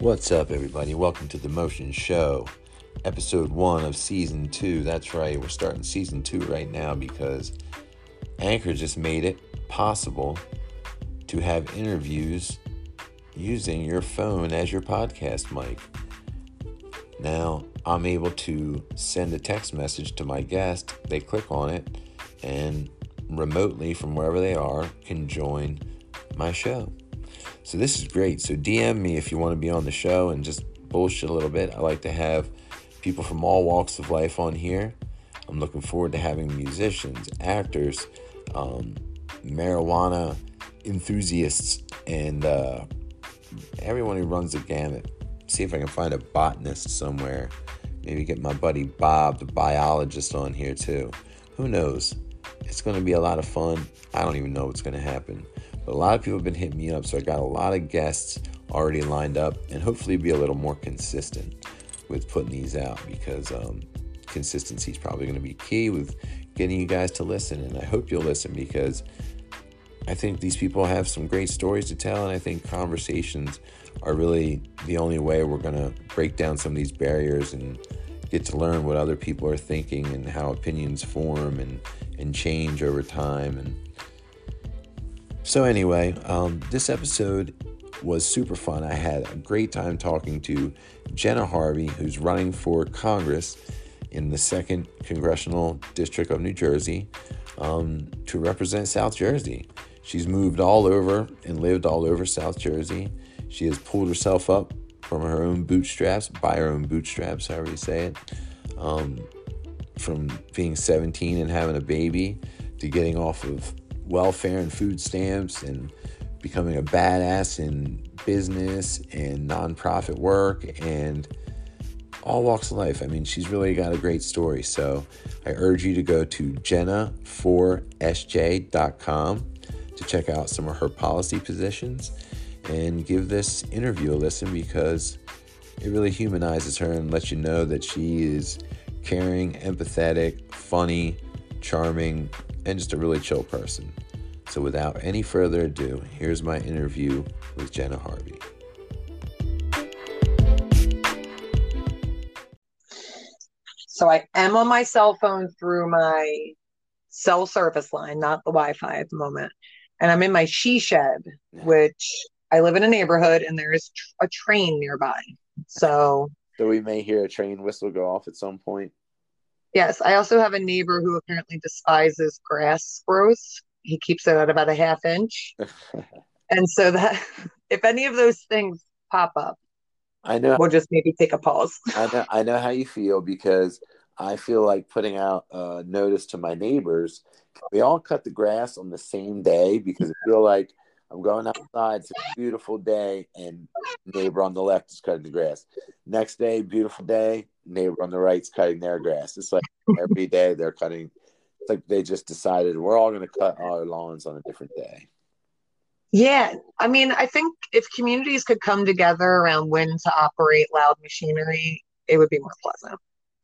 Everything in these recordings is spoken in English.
What's up, everybody? Welcome to the Motion Show, episode one of season two. That's right, we're starting season two right now because Anchor just made it possible to have interviews using your phone as your podcast mic. Now, I'm able to send a text message to my guest, they click on it, and remotely from wherever they are can join my show. So this is great. So DM me if you want to be on the show and just bullshit a little bit. I like to have people from all walks of life on here. I'm looking forward to having musicians, actors, um, marijuana enthusiasts, and uh, everyone who runs the gamut. See if I can find a botanist somewhere. Maybe get my buddy Bob, the biologist, on here too. Who knows? It's going to be a lot of fun. I don't even know what's going to happen. But a lot of people have been hitting me up, so I got a lot of guests already lined up, and hopefully be a little more consistent with putting these out because um, consistency is probably going to be key with getting you guys to listen. And I hope you'll listen because I think these people have some great stories to tell, and I think conversations are really the only way we're going to break down some of these barriers and get to learn what other people are thinking and how opinions form and, and change over time. And so, anyway, um, this episode was super fun. I had a great time talking to Jenna Harvey, who's running for Congress in the second congressional district of New Jersey um, to represent South Jersey. She's moved all over and lived all over South Jersey. She has pulled herself up from her own bootstraps, by her own bootstraps, however you say it, um, from being 17 and having a baby to getting off of welfare and food stamps and becoming a badass in business and nonprofit work and all walks of life. I mean, she's really got a great story. So I urge you to go to jennaforsj.com to check out some of her policy positions and give this interview a listen because it really humanizes her and lets you know that she is caring, empathetic, funny, charming, and just a really chill person. So, without any further ado, here's my interview with Jenna Harvey. So, I am on my cell phone through my cell service line, not the Wi Fi at the moment. And I'm in my she shed, which I live in a neighborhood and there is a train nearby. So, so we may hear a train whistle go off at some point. Yes, I also have a neighbor who apparently despises grass growth. He keeps it at about a half inch. and so that if any of those things pop up, I know we'll just maybe take a pause. I know I know how you feel because I feel like putting out a notice to my neighbors. We all cut the grass on the same day because I feel like I'm going outside. It's a beautiful day, and neighbor on the left is cutting the grass. Next day, beautiful day. Neighbor on the right is cutting their grass. It's like every day they're cutting. It's like they just decided we're all going to cut our lawns on a different day. Yeah, I mean, I think if communities could come together around when to operate loud machinery, it would be more pleasant.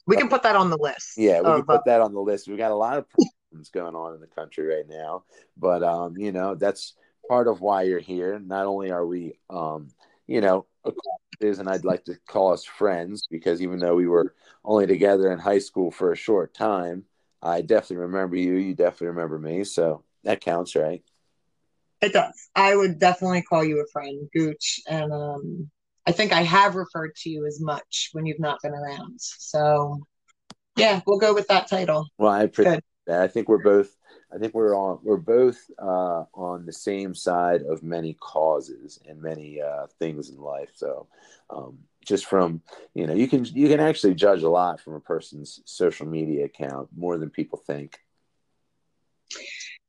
We can put that on the list. Yeah, we of, can put uh, that on the list. We've got a lot of problems going on in the country right now, but um, you know, that's part of why you're here. Not only are we, um, you know, acquaintances, and I'd like to call us friends because even though we were only together in high school for a short time, I definitely remember you. You definitely remember me. So that counts, right? It does. I would definitely call you a friend, Gooch. And um, I think I have referred to you as much when you've not been around. So yeah, we'll go with that title. Well, I appreciate that. I think we're both I think we're on we're both uh, on the same side of many causes and many uh, things in life. So um, just from you know you can you can actually judge a lot from a person's social media account more than people think.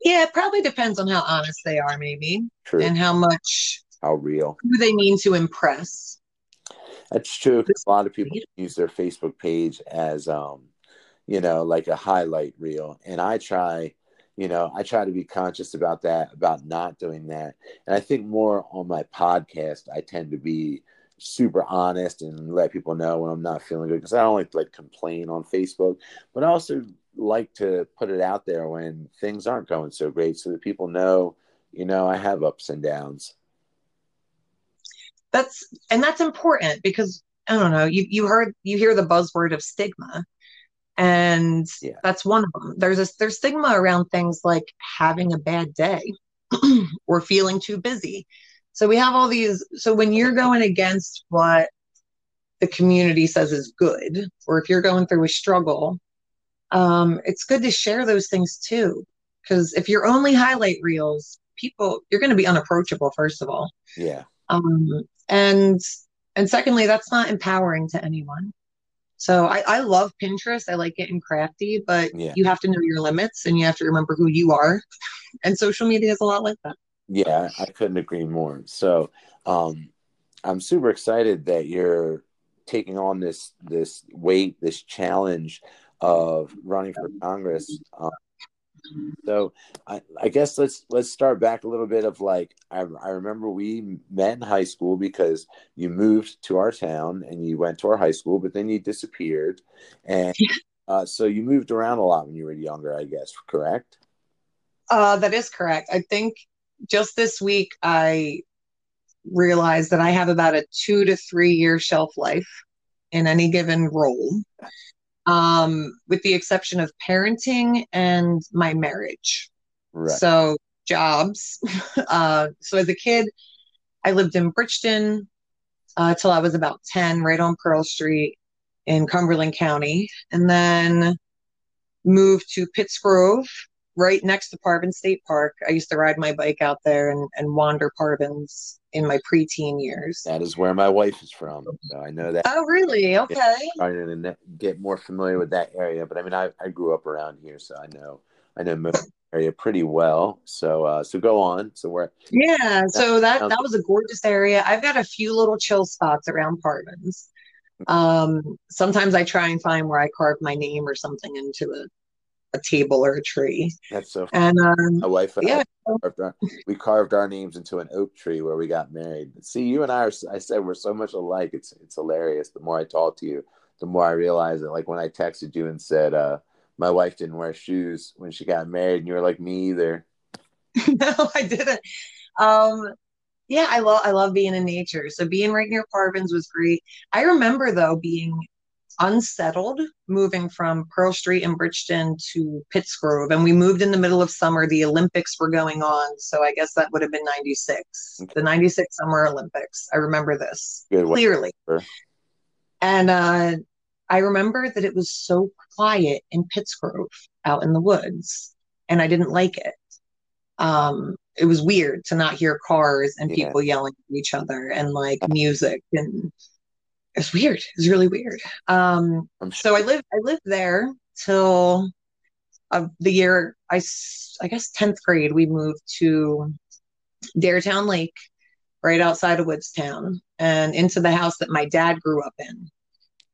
Yeah, it probably depends on how honest they are, maybe, True. and how much how real who they mean to impress. That's true. A lot of people use their Facebook page as um, you know, like a highlight reel, and I try you know i try to be conscious about that about not doing that and i think more on my podcast i tend to be super honest and let people know when i'm not feeling good because i don't like to like complain on facebook but i also like to put it out there when things aren't going so great so that people know you know i have ups and downs that's and that's important because I don't know, you you heard you hear the buzzword of stigma. And Yeah. that's one of them. There's a there's stigma around things like having a bad day or feeling too busy. So we have all these so when you're going against what the community says is good, or if you're going through a struggle, um, it's good to share those things too. Because if you're only highlight reels, people you're going to be unapproachable first of all, Yeah. um, and and secondly, that's not empowering to anyone. So I, I love Pinterest. I like getting crafty, but Yeah. you have to know your limits and you have to remember who you are. And social media is a lot like that. Yeah, I couldn't agree more. So, um, I'm super excited that you're taking on this this weight, this challenge of running for Congress. Um, so, I, I guess let's let's start back a little bit of like I, I remember we met in high school because you moved to our town and you went to our high school, but then you disappeared, and uh, so you moved around a lot when you were younger. I guess correct? Uh, that is correct. I think just this week I realized that I have about a two to three year shelf life in any given role, um, with the exception of parenting and my marriage. Right. So jobs. uh, so as a kid, I lived in Bridgeton uh, till I was about 10, right on Pearl Street in Cumberland County, and then moved to Pittsgrove, right next to Parvin State Park. I used to ride my bike out there and, and wander Parvins in my preteen years. That is where my wife is from. So I know that. Oh, really? Okay. Starting to get more familiar with that area, but I mean, I, I grew up around here, so I know I know most area pretty well. So uh, so go on. So where? Yeah, so that that was a gorgeous area. I've got a few little chill spots around Parvins. Um, sometimes I try and find where I carve my name or something into a, a table or a tree. That's so. And um, My wife and yeah, I carved our, we carved our names into an oak tree where we got married. See, you and I are. I said we're so much alike. It's it's hilarious. The more I talk to you, the more I realize that. Like when I texted you and said, uh, my wife didn't wear shoes when she got married, and you were like, me either. no, I didn't. Um, yeah, I love I love being in nature. So being right near Parvins was great. I remember though being unsettled moving from Pearl Street in Bridgeton to Pittsgrove, and we moved in the middle of summer. The Olympics were going on, so I guess that would have been '96, Okay. the '96 Summer Olympics. I remember this Good. clearly. And uh, I remember that it was so quiet in Pittsgrove out in the woods, and I didn't like it. Um, it was weird to not hear cars and Yeah. people yelling at each other and like music, and it's weird. It's really weird. Um, sure. so I lived I lived there till uh, the year I I guess tenth grade. We moved to Daretown Lake, right outside of Woodstown, and into the house that my dad grew up in.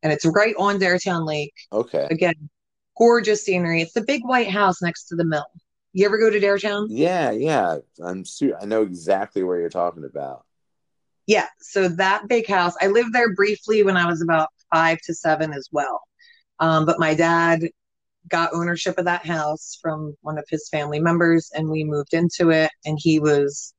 And it's right on Daretown Lake. Okay. Again, gorgeous scenery. It's the big white house next to the mill. You ever go to Daretown? Yeah, yeah. I'm. Su- I know exactly where you're talking about. Yeah. So that big house, I lived there briefly when I was about five to seven as well. Um, but my dad got ownership of that house from one of his family members, and we moved into it. And he was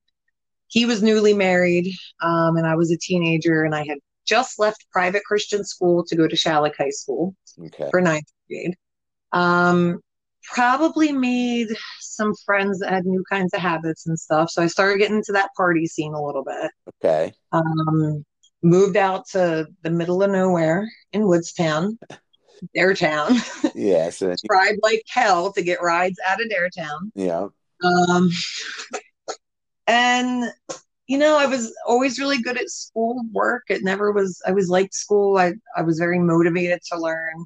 he was newly married, um, and I was a teenager, and I had just left private Christian school to go to Schalick High School Okay. for ninth grade. Um, probably made some friends that had new kinds of habits and stuff. So I started getting into that party scene a little bit. Okay. Um, moved out to the middle of nowhere in Woodstown, Daretown. Yeah. So Tried like hell to get rides out of Daretown. yeah. Um, and you know, I was always really good at school work. It never was. I was like school. I I was very motivated to learn.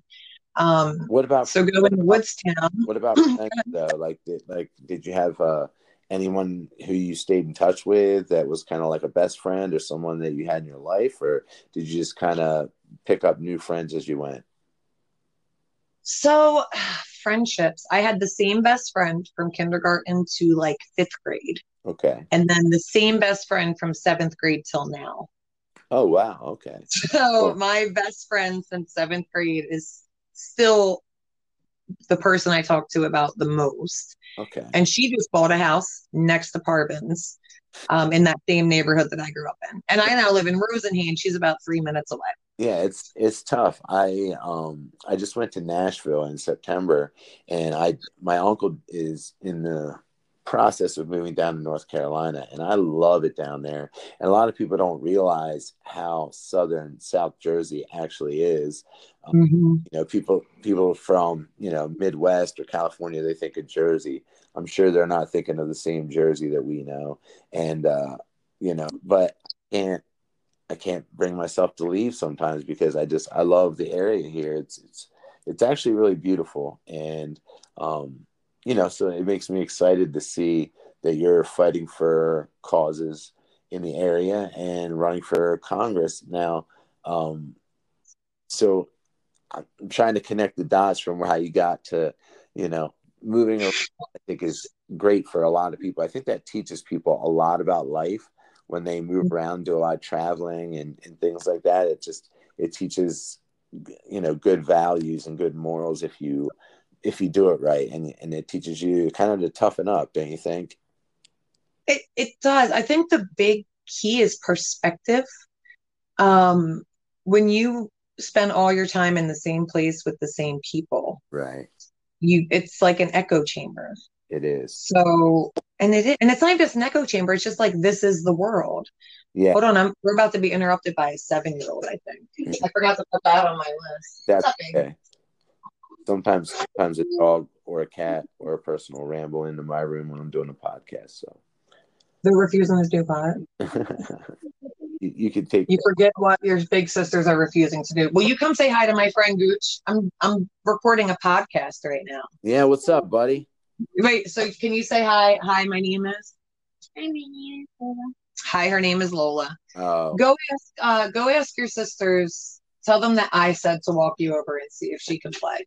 Um, What about so going to Woodstown. What about friends though? Like, did like did you have uh, anyone who you stayed in touch with that was kind of like a best friend or someone that you had in your life, or did you just kind of pick up new friends as you went? So, friendships. I had the same best friend from kindergarten to like fifth grade, Okay. and then the same best friend from seventh grade till now. Oh wow. Okay. So, Cool. my best friend since seventh grade is still the person I talk to about the most. Okay. And she just bought a house next to Parvin's um, in that same neighborhood that I grew up in. And I now live in Rosenhayn. She's about three minutes away. Yeah, it's it's tough. I um I just went to Nashville in September and I my uncle is in the process of moving down to North Carolina, and I love it down there. And a lot of people don't realize how southern South Jersey actually is. Um, mm-hmm. You know, people people from you know Midwest or California, they think of Jersey. I'm sure they're not thinking of the same Jersey that we know. And uh, you know, but I can't I can't bring myself to leave sometimes because I just I love the area here. It's it's it's actually really beautiful and um you know, so it makes me excited to see that you're fighting for causes in the area and running for Congress now. Um, so I'm trying to connect the dots from how you got to, you know, moving around, I think is great for a lot of people. I think that teaches people a lot about life when they move around, do a lot of traveling and, and things like that. It just, it teaches, you know, good values and good morals if you if you do it right and and it teaches you kind of to toughen up don't you think it, it does i think the big key is perspective um when you spend all your time in the same place with the same people. Right. You it's like an echo chamber. It is. So and it is, and it's not just an echo chamber it's just like this is the world. Yeah. Hold on i'm we're about to be interrupted by a seven year old i think. Mm-hmm. i forgot to put that on my list. That's okay. sometimes sometimes a dog or a cat or a person will ramble into my room when I'm doing a podcast. So. They're refusing to do pot. you, you can take. You that. forget what your big sisters are refusing to do. Will you come say hi to my friend Gooch? I'm I'm recording a podcast right now. Yeah, what's up, buddy? Wait, so can you say hi? Hi, my name is. Hi, my name is Lola. Hi, her name is Lola. Oh. Go ask. Uh, go ask your sisters. Tell them that I said to walk you over and see if she can play.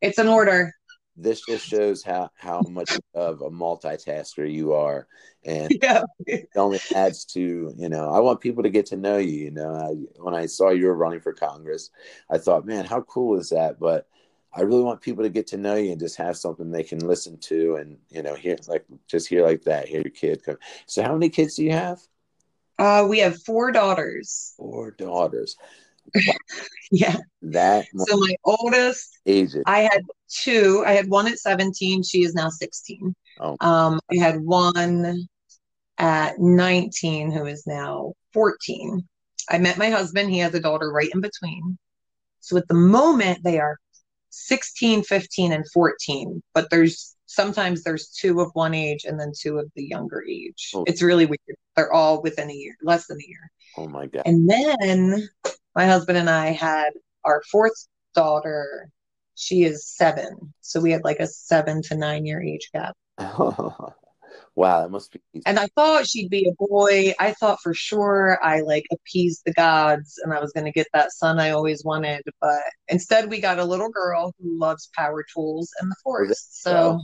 It's an order. This just shows how how much of a multitasker you are, and yeah. it only adds to you know. I want people to get to know you. You know, I, when I saw you were running for Congress, I thought, man, how cool is that? But I really want people to get to know you and just have something they can listen to and you know hear like just hear like that. Hear your kid come. So how many kids do you have? Uh, we have four daughters. Four daughters. yeah. That so my oldest ages. I had two. I had one at 17. She is now 16. Oh. Um, I had one at 19 who is now 14. I met my husband. He has a daughter right in between. So at the moment they are 16, 15, and 14. But there's sometimes there's two of one age and then two of the younger age. Oh. It's really weird. They're all within a year, less than a year. Oh my god. And then my husband and I had our fourth daughter. She is seven. So we had like a seven to nine year age gap. Oh, wow, that must be. And I thought she'd be a boy. I thought for sure I like appeased the gods and I was going to get that son I always wanted. But instead, we got a little girl who loves power tools and the oh, forest. So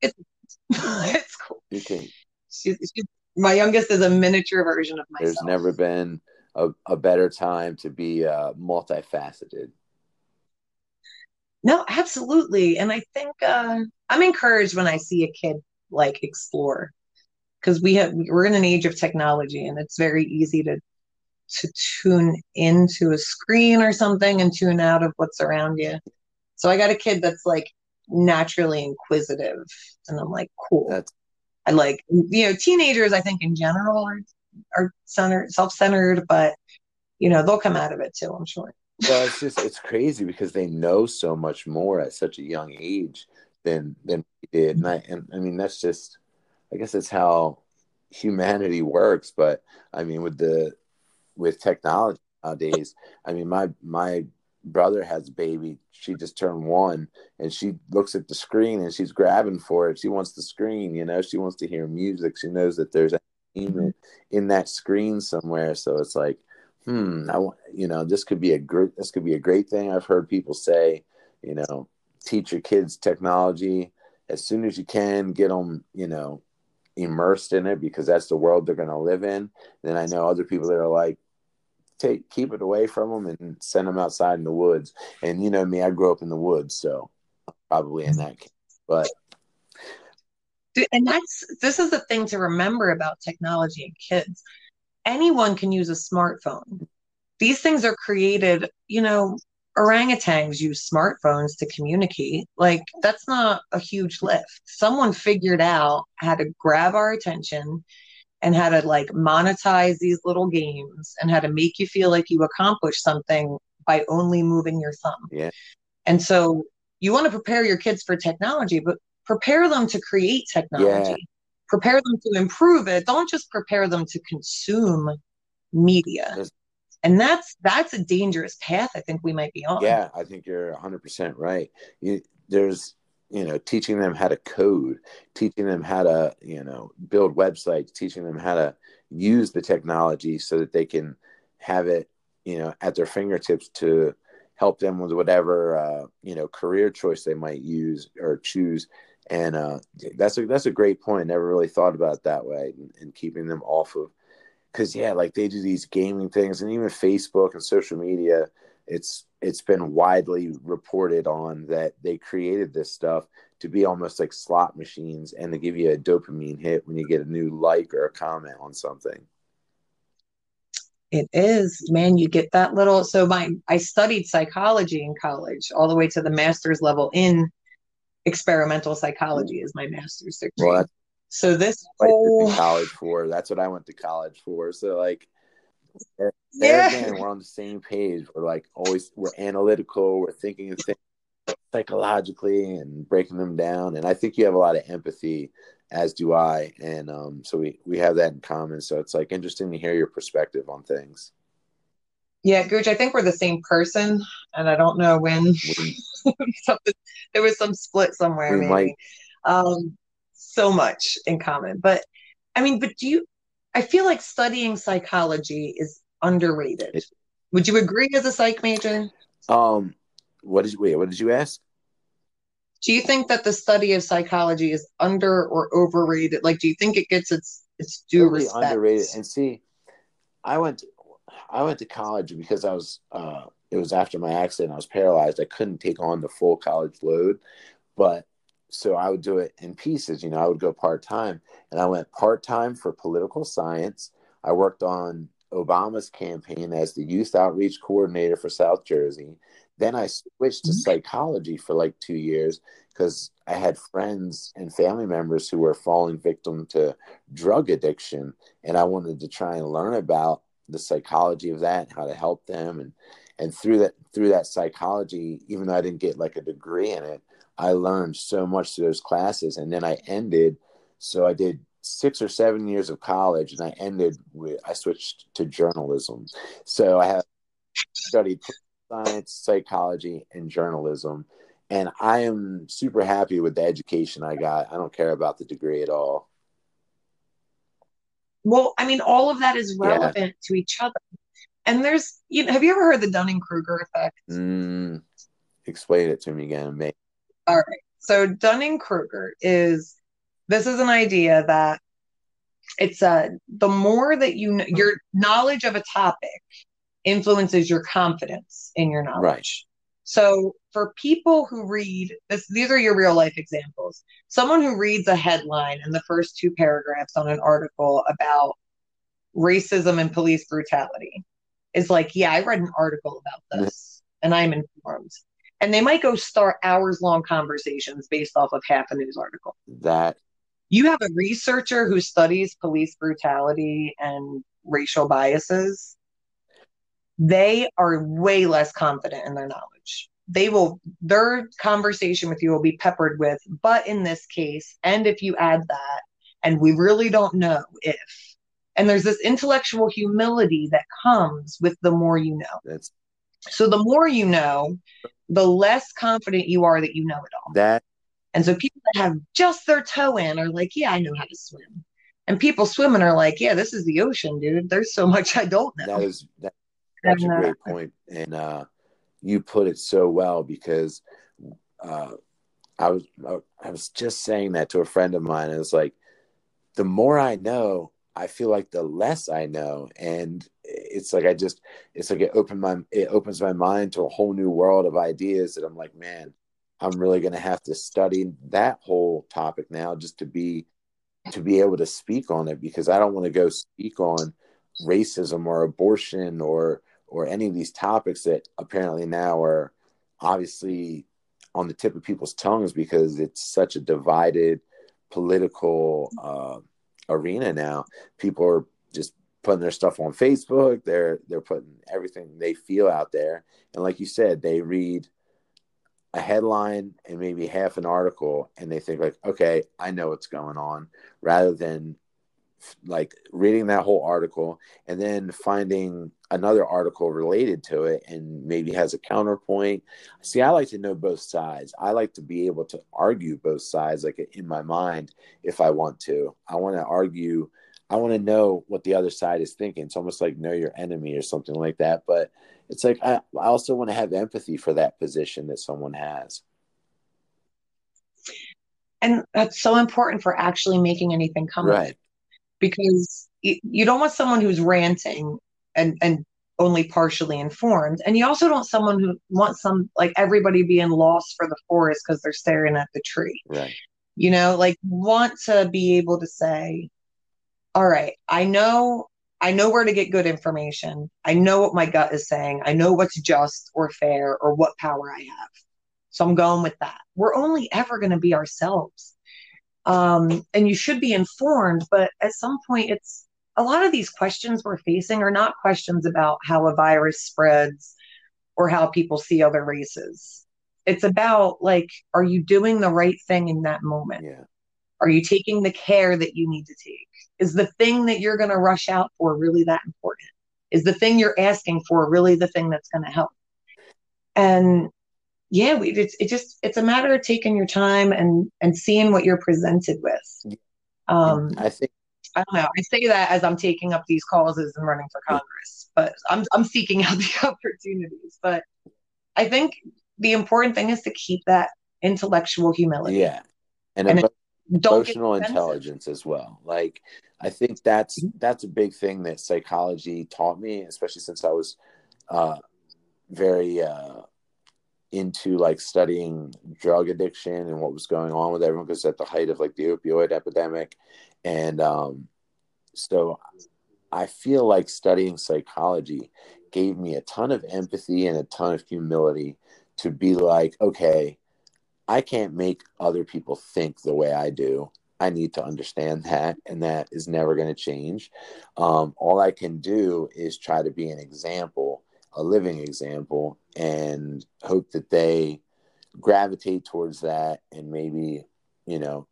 it's, it's cool. Okay. She's, she's, my youngest is a miniature version of myself. There's never been a, a better time to be uh, multifaceted. No, absolutely. And I think uh, I'm encouraged when I see a kid like explore because we have we're in an age of technology and it's very easy to to tune into a screen or something and tune out of what's around you. So I got a kid that's like naturally inquisitive and I'm like, cool. That's I like you know, teenagers I think in general are are centered, self-centered, but you know they'll come out of it too. I'm sure. well, it's just it's crazy because they know so much more at such a young age than than we did, and I and I mean that's just I guess that's how humanity works. But I mean with the with technology nowadays, I mean my my brother has a baby. She just turned one and she looks at the screen and she's grabbing for it. She wants the screen, you know, she wants to hear music. She knows that there's in that screen somewhere. So it's like, hmm, I want, you know, this could be a great, this could be a great thing. I've heard people say, you know, teach your kids technology as soon as you can, get them, you know, immersed in it because that's the world they're going to live in. Then I know other people that are like, take keep it away from them and send them outside in the woods. And you know me, I grew up in the woods, so probably in that case. But and that's this is the thing to remember about technology and kids. Anyone can use a smartphone. These things are created, you know, orangutans use smartphones to communicate. Like that's not a huge lift. Someone figured out how to grab our attention and how to like monetize these little games and how to make you feel like you accomplished something by only moving your thumb. yeah, And so you want to prepare your kids for technology, but prepare them to create technology. Yeah. Prepare them to improve it. Don't just prepare them to consume media. And that's that's a dangerous path I think we might be on. yeah, I think you're 100% right. You, there's, you know, teaching them how to code, teaching them how to, you know, build websites, teaching them how to use the technology so that they can have it, you know, at their fingertips to help them with whatever, uh, you know, career choice they might use or choose. And uh, that's a that's a great point. Never really thought about that way, and, and keeping them off of because yeah, like they do these gaming things, and even Facebook and social media. It's it's been widely reported on that they created this stuff to be almost like slot machines and to give you a dopamine hit when you get a new like or a comment on something. It is, man, you get that little so my I studied psychology in college all the way to the master's level in experimental psychology is my master's degree. Well, that's so this what I went whole college for. That's what I went to college for. So like there Yeah. again, we're on the same page. We're like always we're analytical, we're thinking of things psychologically and breaking them down. And I think you have a lot of empathy, as do I. And um, so we we have that in common. So it's like interesting to hear your perspective on things. Yeah, Gooch, I think we're the same person, and I don't know when something there was some split somewhere, we maybe. Um, so much in common. But I mean, but do you I feel like studying psychology is underrated. It- Would you agree as a psych major? um what did you wait, what did you ask? Do you think that the study of psychology is under or overrated? Like, do you think it gets its its due Totally respect? underrated. And see, I went I went to college because I was uh it was after my accident. I was paralyzed. I couldn't take on the full college load, but so I would do it in pieces. You know, I would go part time, and I went part time for political science. I worked on Obama's campaign as the youth outreach coordinator for South Jersey. Then I switched to Mhm. psychology for like two years because I had friends and family members who were falling victim to drug addiction, and I wanted to try and learn about the psychology of that, how to help them, and and through that through that psychology, even though I didn't get like a degree in it, I learned so much through those classes, and then I ended. So I did six or seven years of college, and I ended with I switched to journalism. So I have studied science, psychology, and journalism, and I am super happy with the education I got. I don't care about the degree at all. Well, I mean, all of that is Yeah. relevant to each other. And there's, you know, have you ever heard the Dunning-Kruger effect? Mm, explain it to me again, mate. All right. So Dunning-Kruger is this is an idea that it's uh the more that you kn- your knowledge of a topic influences your confidence in your knowledge. Right. So for people who read this, these are your real life examples. Someone who reads a headline in the first two paragraphs on an article about racism and police brutality is like, yeah, I read an article about this and I'm informed. And they might go start hours long conversations based off of half a news article. That You have a researcher who studies police brutality and racial biases. They are way less confident in their knowledge. They will, their conversation with you will be peppered with, but in this case, and if you add that, and we really don't know if. And there's this intellectual humility that comes with the more you know. that's So the more you know, the less confident you are that you know it all. that And so people that have just their toe in are like, yeah, I know how to swim. And people swimming are like, yeah, this is the ocean, dude. There's so much I don't that know. is that's such a And, uh, great point, and uh, you put it so well because uh, I was I was just saying that to a friend of mine. It's like the more I know, I feel like the less I know, and it's like I just it's like it opened my it opens my mind to a whole new world of ideas that I'm like, man, I'm really going to have to study that whole topic now just to be to be able to speak on it because I don't want to go speak on racism or abortion or or any of these topics that apparently now are obviously on the tip of people's tongues because it's such a divided political uh, arena now. People are just putting their stuff on Facebook. They're they're putting everything they feel out there, and like you said, they read a headline and maybe half an article, and they think like, okay, I know what's going on, rather than like reading that whole article and then finding another article related to it and maybe has a counterpoint. See, I like to know both sides. I like to be able to argue both sides, like in my mind, if I want to. I want to argue. I want to know what the other side is thinking. It's almost like know your enemy or something like that. But it's like I, I also want to have empathy for that position that someone has. And that's so important for actually making anything come right. Because you don't want someone who's ranting and and only partially informed and you also don't want someone who wants some like everybody being lost for the forest because they're staring at the tree. Right. You know like want to be able to say all right i know i know where to get good information. I know what my gut is saying. I know what's just or fair or what power i have. So i'm going with that. We're only ever going to be ourselves um, and you should be informed but at some point it's a lot of these questions we're facing are not questions about how a virus spreads or how people see other races. It's about like are you doing the right thing in that moment? Yeah. are you taking the care that you need to take? Is the thing that you're going to rush out for really that important? Is the thing you're asking for really the thing that's going to help? And yeah, we, it's it just it's a matter of taking your time and and seeing what you're presented with. Um, I think I don't know. I say that as I'm taking up these causes and running for Congress, but I'm I'm seeking out the opportunities. But I think the important thing is to keep that intellectual humility. Yeah, and, and emotional intelligence as well. Like I think that's mm-hmm. that's a big thing that psychology taught me, especially since I was uh, very uh, into like studying drug addiction and what was going on with everyone because at the height of like the opioid epidemic. And um so i feel like studying psychology gave me a ton of empathy and a ton of humility to be like okay i can't make other people think the way i do. I need to understand that and that is never going to change. Um, all i can do is try to be an example a living example and hope that they gravitate towards that and maybe you know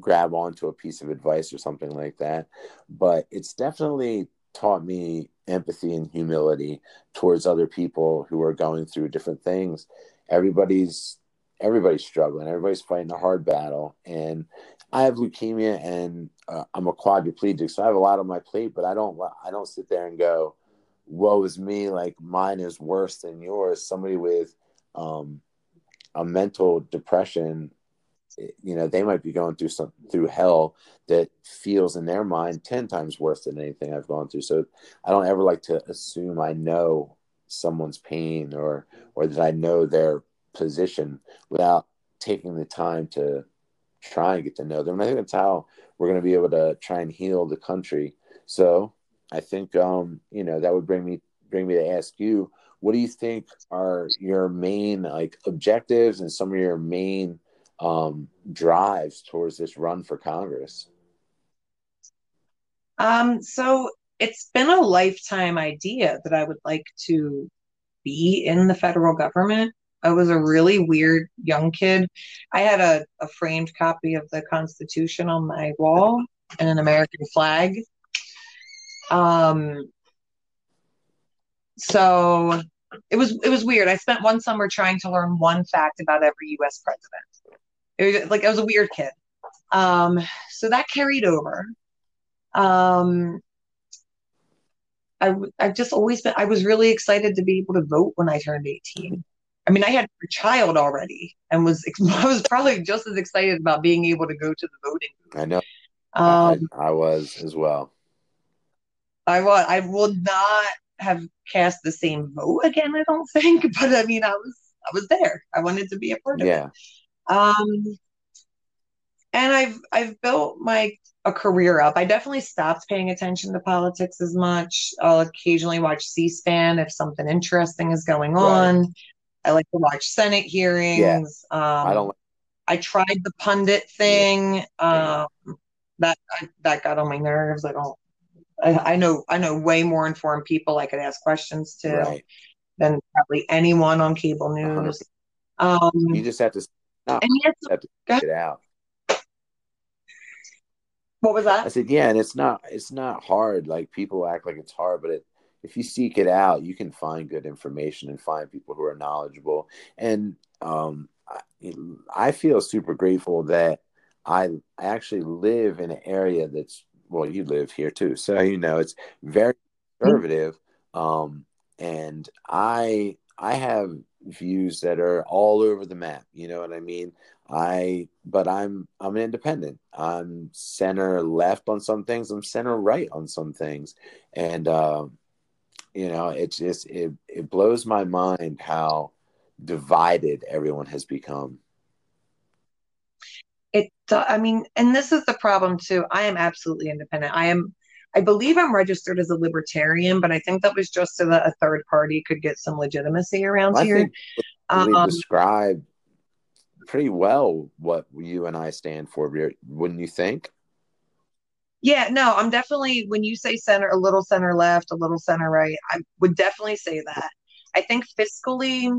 grab onto a piece of advice or something like that. But it's definitely taught me empathy and humility towards other people who are going through different things. Everybody's everybody's struggling. Everybody's fighting a hard battle. And i have leukemia and uh, i'm a quadriplegic so i have a lot on my plate but i don't i don't sit there and go woe is me, like mine is worse than yours. Somebody with um, a mental depression, you know, they might be going through some through hell that feels in their mind ten times worse than anything I've gone through. So I don't ever like to assume I know someone's pain or or that I know their position without taking the time to try and get to know them. And I think that's how we're going to be able to try and heal the country. So I think um, you know that would bring me bring me to ask you, what do you think are your main like objectives and some of your main um, drives towards this run for Congress? Um, so it's been a lifetime idea that I would like to be in the federal government. I was a really weird young kid. I had a, a framed copy of the Constitution on my wall and an American flag. Um, so it was it was weird. I spent one summer trying to learn one fact about every U.S. president. It was like I was a weird kid. Um, so that carried over. Um, I I've just always been. I was really excited to be able to vote when I turned eighteen. I mean, I had a child already, and was I was probably just as excited about being able to go to the voting. I know. Um, I, I was as well. I will. I will not have cast the same vote again. I don't think, but I mean, I was I was there. I wanted to be a part of Yeah. it. Um, and I've I've built my a career up. I definitely stopped paying attention to politics as much. I'll occasionally watch C-SPAN if something interesting is going Right. on. I like to watch Senate hearings. I Um, don't I tried the pundit thing. Um, that that got on my nerves. I don't. I, I know I know way more informed people I could ask questions to right. than probably anyone on cable news. Um, You just have to stop and yes, have to get it out. what was that? I said, yeah, and it's not it's not hard. Like people act like it's hard, but it, if you seek it out, you can find good information and find people who are knowledgeable. And um, I, I feel super grateful that I actually live in an area that's well, you live here too, so you know it's very conservative. Um, and I I have views that are all over the map. You know what I mean? I but I'm I'm an independent. I'm center left on some things. I'm center right on some things, and um, you know it's just it it blows my mind how divided everyone has become. It. I mean, and this is the problem too. I am absolutely independent. I am. I believe I'm registered as a libertarian, but I think that was just so that a third party could get some legitimacy around I here. think we Um, describe pretty well what you and I stand for. Wouldn't you think? Yeah, no, I'm definitely when you say center, a little center left, a little center right, I would definitely say that. I think fiscally,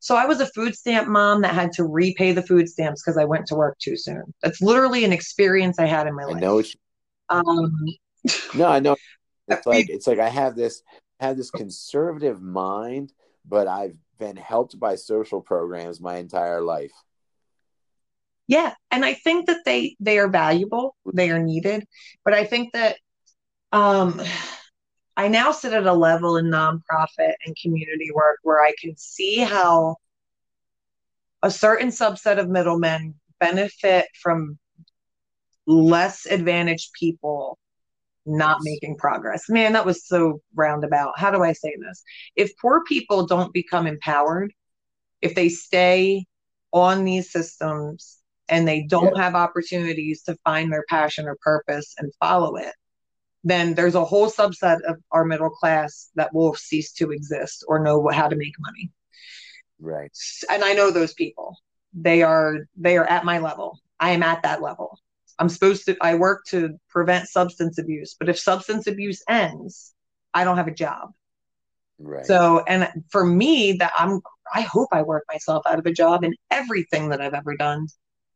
so I was a food stamp mom that had to repay the food stamps because I went to work too soon. That's literally an experience I had in my I life. know it's Um, no, I know it's like it's like I have this have this conservative mind, but I've been helped by social programs my entire life. yeah, and I think that they they are valuable, they are needed, but I think that um I now sit at a level in nonprofit and community work where I can see how a certain subset of middlemen benefit from less advantaged people not making progress. Man, that was so roundabout. How do I say this? If poor people don't become empowered, if they stay on these systems and they don't have opportunities to find their passion or purpose and follow it, then there's a whole subset of our middle class that will cease to exist or know what, how to make money. Right. And I know those people. They are they are at my level. I am at that level. I'm supposed to I work to prevent substance abuse, but if substance abuse ends, I don't have a job. Right. So, and for me, that I'm, I hope I work myself out of a job in everything that I've ever done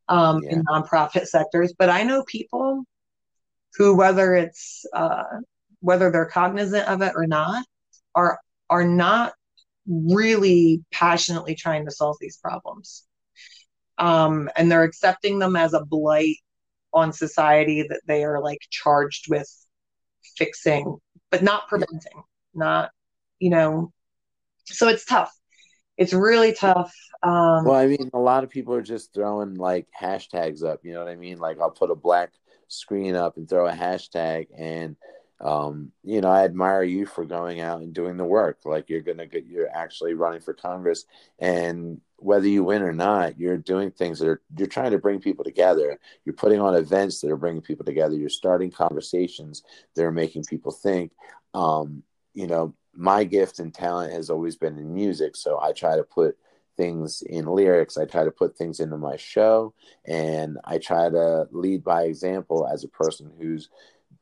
um, in nonprofit sectors. But I know people who, whether it's uh, whether they're cognizant of it or not, are are not really passionately trying to solve these problems, um, and they're accepting them as a blight on society that they are like charged with fixing, but not preventing, not you know so it's tough it's really tough um well, I mean, a lot of people are just throwing like hashtags up. You know what I mean? Like I'll put a black screen up and throw a hashtag, and um, you know, I admire you for going out and doing the work. Like you're gonna get, you're actually running for Congress, and whether you win or not, you're doing things that are you're trying to bring people together. You're putting on events that are bringing people together. You're starting conversations that are making people think. Um, you know, my gift and talent has always been in music, so I try to put things in lyrics. I try to put things into my show, and I try to lead by example as a person who's,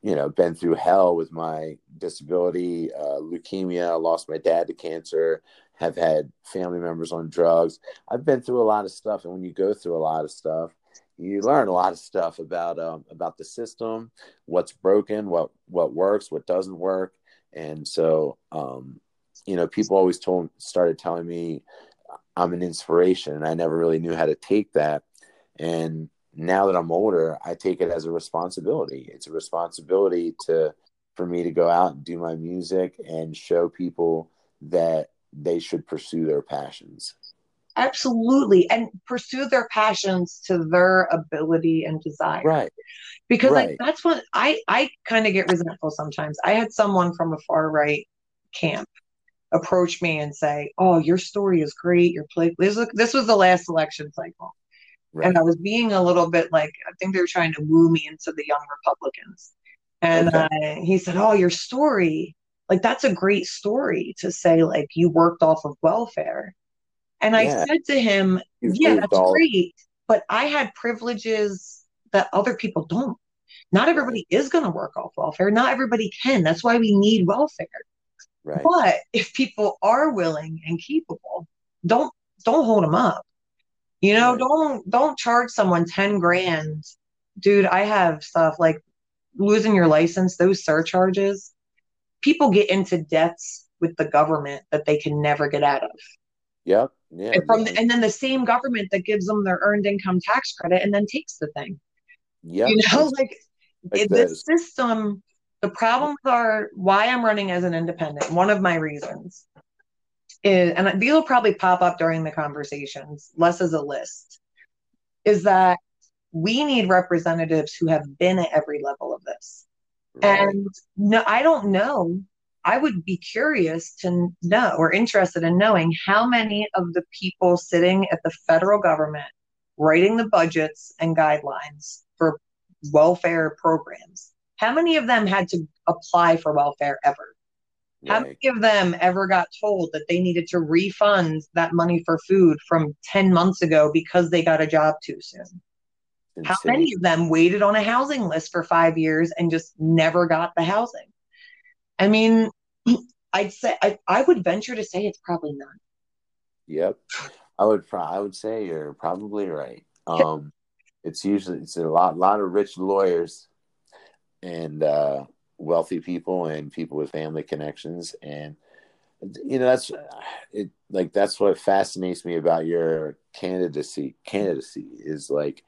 you know, been through hell with my disability, uh, leukemia. Lost my dad to cancer. Have had family members on drugs. I've been through a lot of stuff, and when you go through a lot of stuff, you learn a lot of stuff about um, about the system, what's broken, what what works, what doesn't work, and so um, you know, people always told started telling me I'm an inspiration, and I never really knew how to take that. And now that I'm older, I take it as a responsibility. It's a responsibility to for me to go out and do my music and show people that they should pursue their passions. absolutely and pursue their passions to their ability and desire Right. because like that's what i i kind of get resentful sometimes i had someone from a far right camp approach me and say, "Oh, your story is great. Your play." This was, this was the last election cycle, Right. and I was being a little bit like I think they were trying to woo me into the young Republicans. And Okay. uh, he said, "Oh, your story, like that's a great story to say like you worked off of welfare." And I said to him, You've "Yeah, that's all- great, but I had privileges that other people don't. Not everybody is going to work off welfare. Not everybody can. That's why we need welfare. Right. But if people are willing and capable, don't don't hold them up. You know, Right. don't don't charge someone 10 grand. Dude, I have stuff like losing your license, those surcharges. People get into debts with the government that they can never get out of. Yep. Yeah. And from yeah. and then the same government that gives them their earned income tax credit and then takes the thing. Yeah. You know, like like this. system, the problems are why I'm running as an independent. One of my reasons is, and these will probably pop up during the conversations, less as a list, is that we need representatives who have been at every level of this. Right. And no, I don't know. I would be curious to know or interested in knowing how many of the people sitting at the federal government writing the budgets and guidelines for welfare programs, how many of them had to apply for welfare ever? How many of them ever got told that they needed to refund that money for food from 10 months ago because they got a job too soon? How many of them waited on a housing list for five years and just never got the housing? I mean, I'd say I, I would venture to say it's probably none. Yep. I would pro- I would say you're probably right. Um it's usually it's a lot lot of rich lawyers and uh wealthy people and people with family connections and you know that's it like that's what fascinates me about your candidacy candidacy is like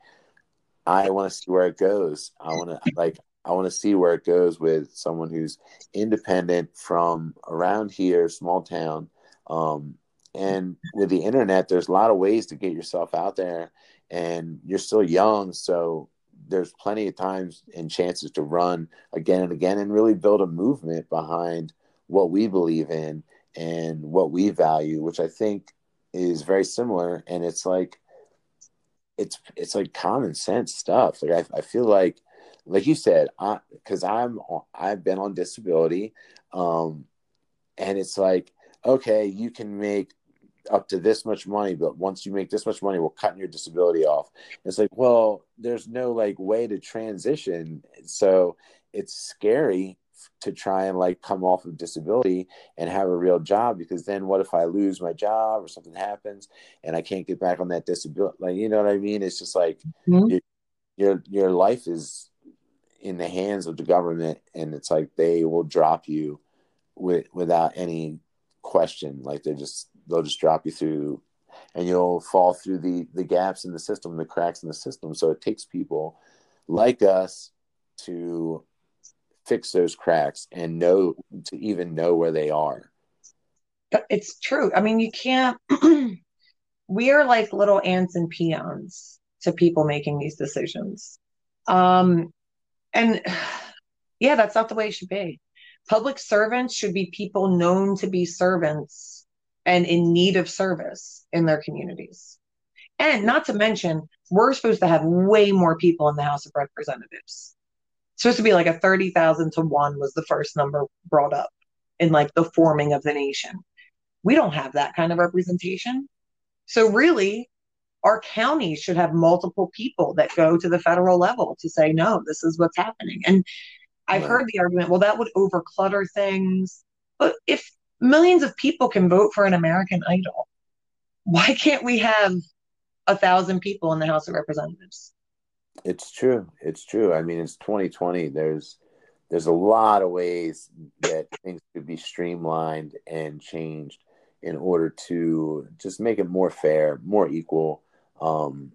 I want to see where it goes. I want to like I want to see where it goes with someone who's independent from around here, small town. Um, and with the internet, there's a lot of ways to get yourself out there, and you're still young, so there's plenty of times and chances to run again and again and really build a movement behind what we believe in and what we value, which I think is very similar. And it's like it's it's like common sense stuff. Like I, I feel like, like you said, I because I'm I've been on disability, um, and it's like okay, you can make up to this much money, but once you make this much money, we're cutting your disability off. It's like, well, there's no like way to transition, so it's scary to try and like come off of disability and have a real job because then what if I lose my job or something happens and I can't get back on that disability like you know what I mean it's just like Mhm. your your your life is in the hands of the government and it's like they will drop you with without any question like they're just they'll just drop you through and you'll fall through the the gaps in the system the cracks in the system so it takes people like us to fix those cracks and know to even know where they are But it's true. I mean, you can't, we are like little ants and peons to people making these decisions. Um, and yeah, that's not the way it should be. Public servants should be people known to be servants and in need of service in their communities. And hmm. not to mention, we're supposed to have way more people in the House of Representatives. It's supposed to be like a 30,000 to 1 was the first number brought up in like the forming of the nation. We don't have that kind of representation. So really, our counties should have multiple people that go to the federal level to say, no, this is what's happening. And I've heard the argument, well, that would overclutter things. But if millions of people can vote for an American Idol, why can't we have a thousand people in the House of Representatives? It's true. It's true. I mean, it's 2020. There's there's a lot of ways that things could be streamlined and changed in order to just make it more fair, more equal, um,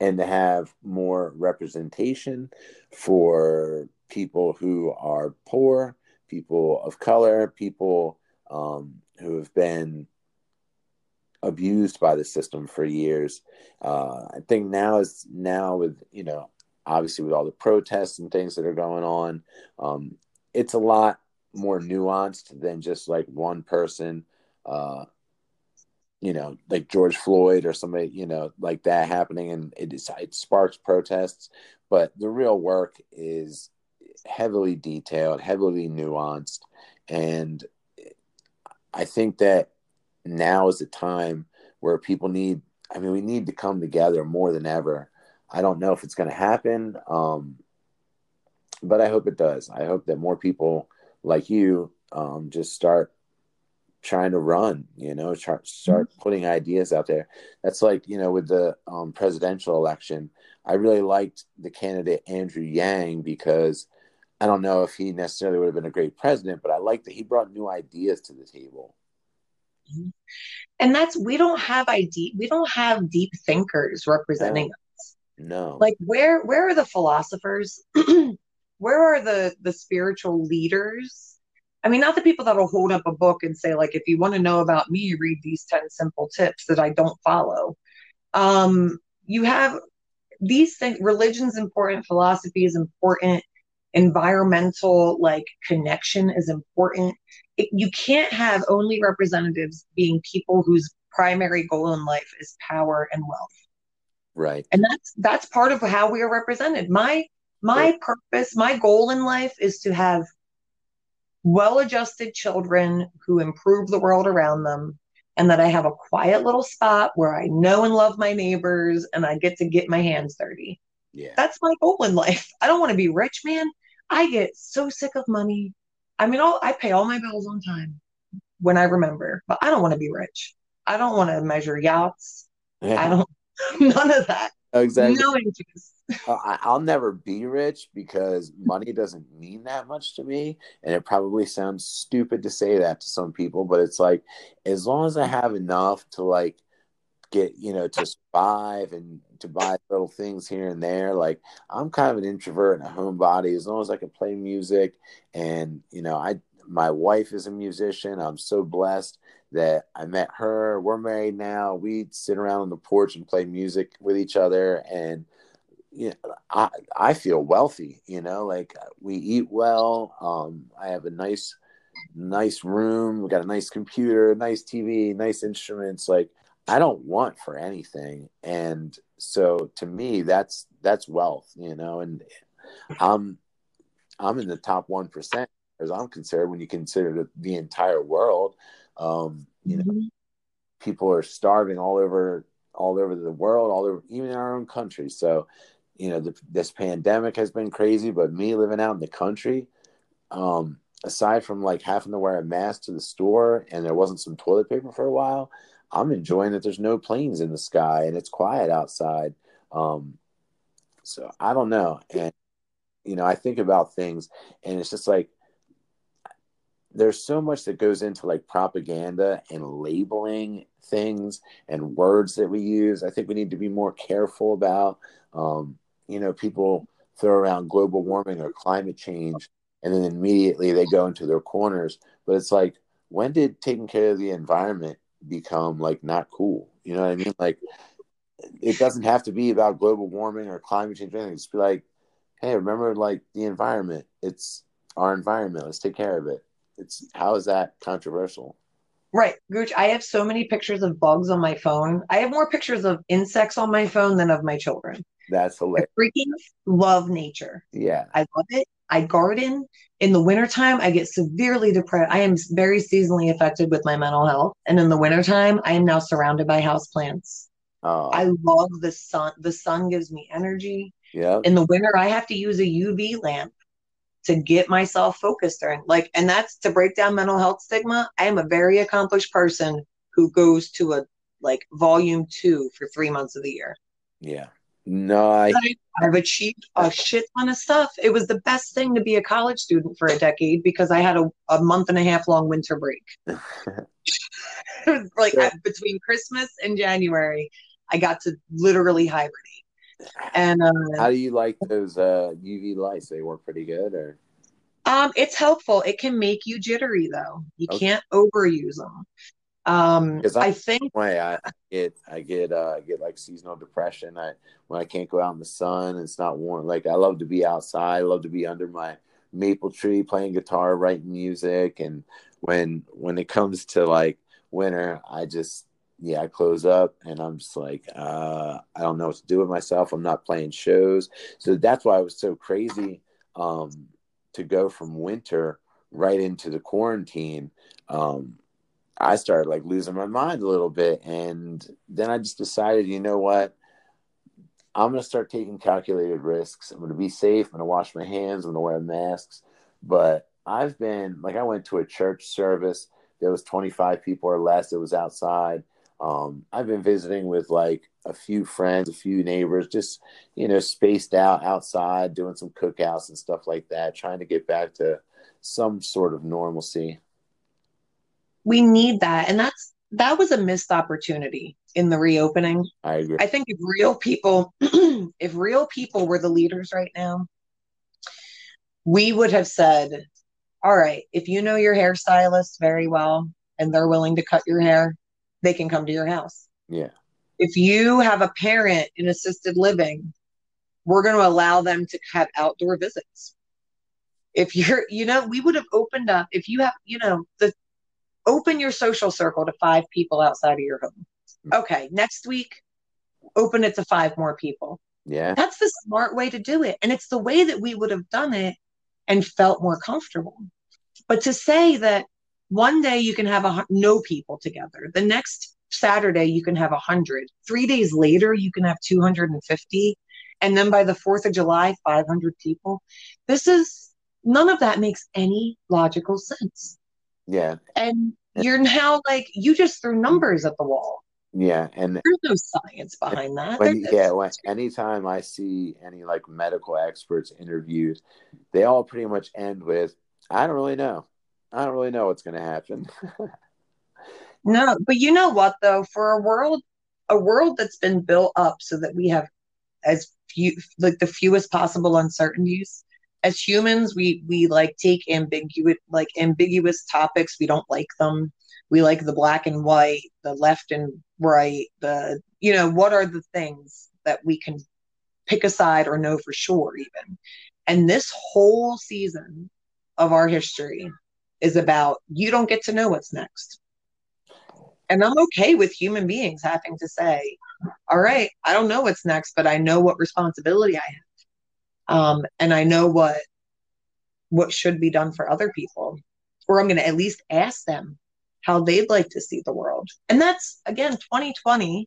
and to have more representation for people who are poor, people of color, people um, who have been abused by the system for years. Uh, I think now is now with you know obviously with all the protests and things that are going on, um, it's a lot more nuanced than just like one person uh you know like george floyd or somebody you know like that happening and it is it sparks protests but the real work is heavily detailed heavily nuanced and i think that now is the time where people need i mean we need to come together more than ever. I don't know if it's going to happen um but i hope it does. I hope that more people like you um, just start trying to run you know start, start Mm-hmm. putting ideas out there. That's like you know with the um, presidential election i really liked the candidate andrew yang because i don't know if he necessarily would have been a great president but i like that he brought new ideas to the table And that's we don't have ID, we don't have deep thinkers representing us. no Like where where are the philosophers? where are the the spiritual leaders? I mean, not the people that'll hold up a book and say, like, if you want to know about me, read these 10 simple tips that I don't follow. Um, you have these things, religion's important, philosophy is important, environmental like connection is important. It, you can't have only representatives being people whose primary goal in life is power and wealth. Right. And that's that's part of how we are represented. My my purpose my goal in life is to have well-adjusted children who improve the world around them and that i have a quiet little spot where i know and love my neighbors and i get to get my hands dirty. Yeah. That's my goal in life. I don't want to be rich man i get so sick of money. I mean all, i pay all my bills on time when i remember but i don't want to be rich. I don't want to measure yachts. I don't none of that. Exactly. No interest. Uh, I'll never be rich because money doesn't mean that much to me. And it probably sounds stupid to say that to some people, but it's like, as long as I have enough to like get, you know, to survive and to buy little things here and there, like I'm kind of an introvert and a homebody. As long as I can play music and, you know, I, my wife is a musician. I'm so blessed that I met her. We're married now. We sit around on the porch and play music with each other. And, you know, I I feel wealthy, you know, like we eat well. Um, I have a nice nice room, we got a nice computer, nice TV, nice instruments. Like I don't want for anything. And so to me that's that's wealth, you know, and I'm I'm in the top one percent as I'm concerned when you consider the, the entire world. Um, you know, Mhm. people are starving all over all over the world, all over even in our own country. So, you know, the, this pandemic has been crazy, but me living out in the country, um, aside from like having to wear a mask to the store and there wasn't some toilet paper for a while, I'm enjoying that there's no planes in the sky and it's quiet outside. Um, so I don't know. And, you know, I think about things and it's just like, there's so much that goes into like propaganda and labeling things and words that we use. I think we need to be more careful about. Um, you know, people throw around global warming or climate change, and then immediately they go into their corners. But it's like, when did taking care of the environment become like not cool? You know what I mean? Like, it doesn't have to be about global warming or climate change or anything. Just be like, hey, remember like the environment. It's our environment. Let's take care of it. It's how is that controversial? Right, Gooch. I have so many pictures of bugs on my phone. I have more pictures of insects on my phone than of my children. That's I hilarious. freaking love nature. Yeah. I love it. I garden. In the wintertime, I get severely depressed. I am very seasonally affected with my mental health. And in the wintertime, I am now surrounded by houseplants. Oh, I love the sun. The sun gives me energy. yeah. In the winter, I have to use a UV lamp to get myself focused during like and that's to break down mental health stigma. I am a very accomplished person who goes to a like volume two for three months of the year. Yeah. No, I I've achieved a shit ton of stuff. It was the best thing to be a college student for a decade because I had a, a month and a half long winter break. It was like. I- between Christmas and January, I got to literally hibernate. And uh, how do you like those uh UV lights? They work pretty good or um, it's helpful. It can make you jittery though. You Okay. can't overuse them. Um, I- I think way. I I get I get uh I get like seasonal depression. I when I can't go out in the sun, it's not warm. Like I love to be outside, I love to be under my maple tree playing guitar writing music. And when when it comes to like winter i just yeah i close up and i'm just like uh i don't know what to do with myself. I'm not playing shows. So that's why it was so crazy um to go from winter right into the quarantine um i started like losing my mind a little bit and then i just decided you know what I'm going to start taking calculated risks. I'm going to be safe. I'm going to wash my hands. I'm going to wear masks. But I've been like, I went to a church service. There was 25 people or less. It was outside. Um, I've been visiting with like a few friends, a few neighbors, just you know, spaced out outside, doing some cookouts and stuff like that, trying to get back to some sort of normalcy. We need that, and that's that was a missed opportunity in the reopening. I agree. I think if real people, if real people were the leaders right now, we would have said, all right, if you know your hairstylist very well and they're willing to cut your hair, they can come to your house. Yeah. If you have a parent in assisted living, we're going to allow them to have outdoor visits. If you're, you know, we would have opened up, if you have, you know, the open your social circle to five people outside of your home. Mm. Okay, next week, open it to five more people. Yeah. That's the smart way to do it. And it's the way that we would have done it and felt more comfortable. But to say that one day you can have a, no people together, the next Saturday you can have 100, three days later you can have 250, and then by the 4th of July, 500 people. This is none of that makes any logical sense. Yeah. And you're now like, you just threw numbers at the wall. Yeah, and there's no science behind that. When, yeah, when, anytime I see any like medical experts interviews, they all pretty much end with, "I don't really know. I don't really know what's going to happen." no, but you know what though? For a world, a world that's been built up so that we have as few, like the fewest possible uncertainties. As humans, we we like take ambiguous like ambiguous topics. We don't like them we like the black and white, the left and right, the, you know, what are the things that we can pick a side or know for sure, even. And this whole season of our history is about you don't get to know what's next. And I'm okay with human beings having to say, all right, I don't know what's next, but I know what responsibility I have. Um, and I know what what should be done for other people. Or I'm going to at least ask them how they'd like to see the world. And that's, again, 2020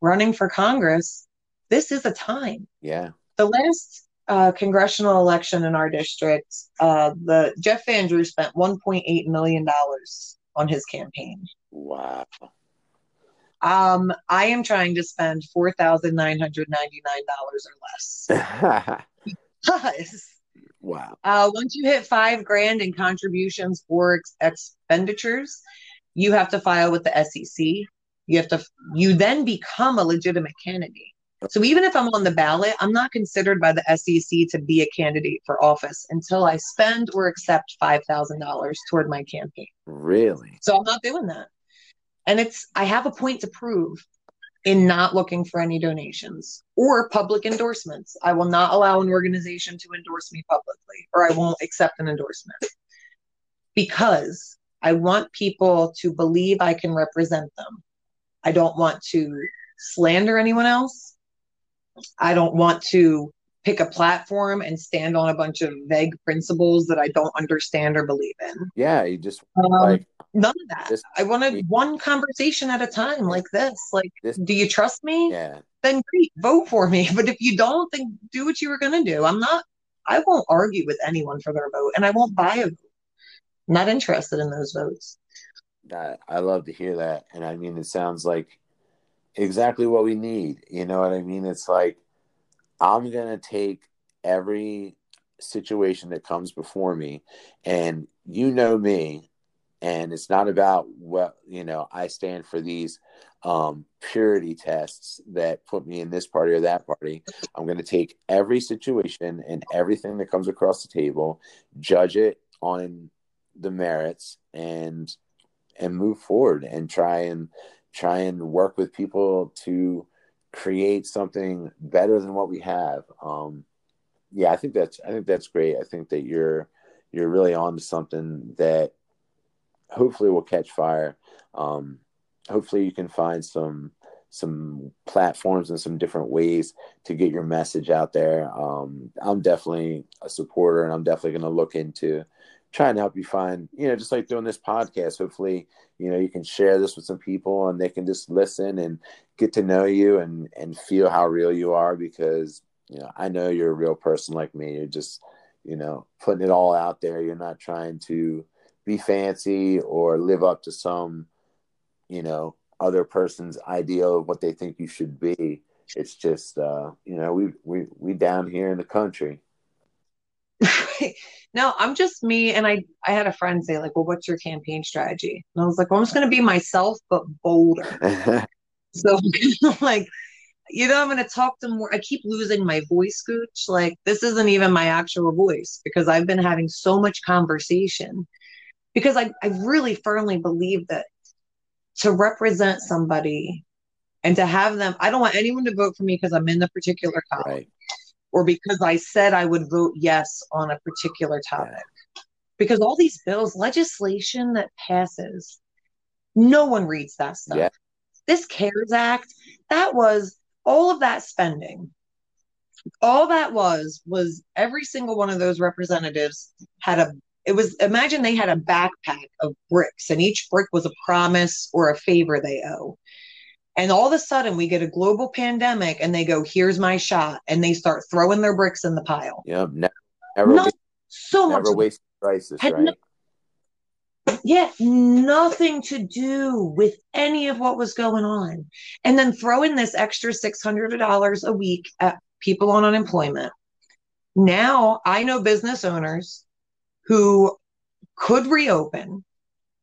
running for Congress. This is a time. Yeah. The last uh, congressional election in our district, uh, the Jeff Van Drew spent 1.8 million dollars on his campaign. Wow. Um, I am trying to spend four thousand nine hundred ninety nine dollars or less because Wow. Uh, once you hit five grand in contributions or ex- expenditures, you have to file with the FEC. You have to, you then become a legitimate candidate. So even if I'm on the ballot, I'm not considered by the FEC to be a candidate for office until I spend or accept $5,000 toward my campaign. Really? So I'm not doing that. And it's, I have a point to prove in not looking for any donations or public endorsements. I will not allow an organization to endorse me publicly, or I won't accept an endorsement because I want people to believe I can represent them. I don't want to slander anyone else. I don't want to pick a platform and stand on a bunch of vague principles that I don't understand or believe in. Yeah, you just um, like none of that. This, I wanted one conversation at a time like this. Like, this, do you trust me? Yeah. Then great, vote for me. But if you don't, then do what you were gonna do. I'm not I won't argue with anyone for their vote and I won't buy a vote. I'm not interested in those votes. I, I love to hear that. And I mean it sounds like exactly what we need. You know what I mean? It's like I'm going to take every situation that comes before me and you know me and it's not about what you know i stand for these um, purity tests that put me in this party or that party. I'm going to take every situation and everything that comes across the table judge it on the merits and and move forward and try and try and work with people to create something better than what we have. Um, yeah, I think that's I think that's great. I think that you're you're really on to something that hopefully will catch fire. Um, hopefully, you can find some some platforms and some different ways to get your message out there. Um, I'm definitely a supporter, and I'm definitely going to look into trying to help you find, you know, just like doing this podcast. Hopefully, you know, you can share this with some people, and they can just listen and get to know you and and feel how real you are because you know I know you're a real person like me. You're just you know putting it all out there. You're not trying to be fancy or live up to some you know other person's ideal of what they think you should be. It's just uh, you know we we we down here in the country. no, I'm just me. And I I had a friend say like, well, what's your campaign strategy? And I was like, well, I'm just gonna be myself but bolder. so like you know, I'm going to talk to more. I keep losing my voice, Gooch. Like, this isn't even my actual voice because I've been having so much conversation. Because I, I really firmly believe that to represent somebody and to have them, I don't want anyone to vote for me because I'm in the particular column right. Or because I said I would vote yes on a particular topic. Because all these bills, legislation that passes, no one reads that stuff. Yeah. This CARES Act, that was all of that spending all that was was every single one of those representatives had a it was imagine they had a backpack of bricks and each brick was a promise or a favor they owe and all of a sudden we get a global pandemic and they go here's my shot and they start throwing their bricks in the pile yeah never, never Not, so never much waste crisis right no, yeah, nothing to do with any of what was going on. And then throw in this extra $600 a week at people on unemployment. Now I know business owners who could reopen.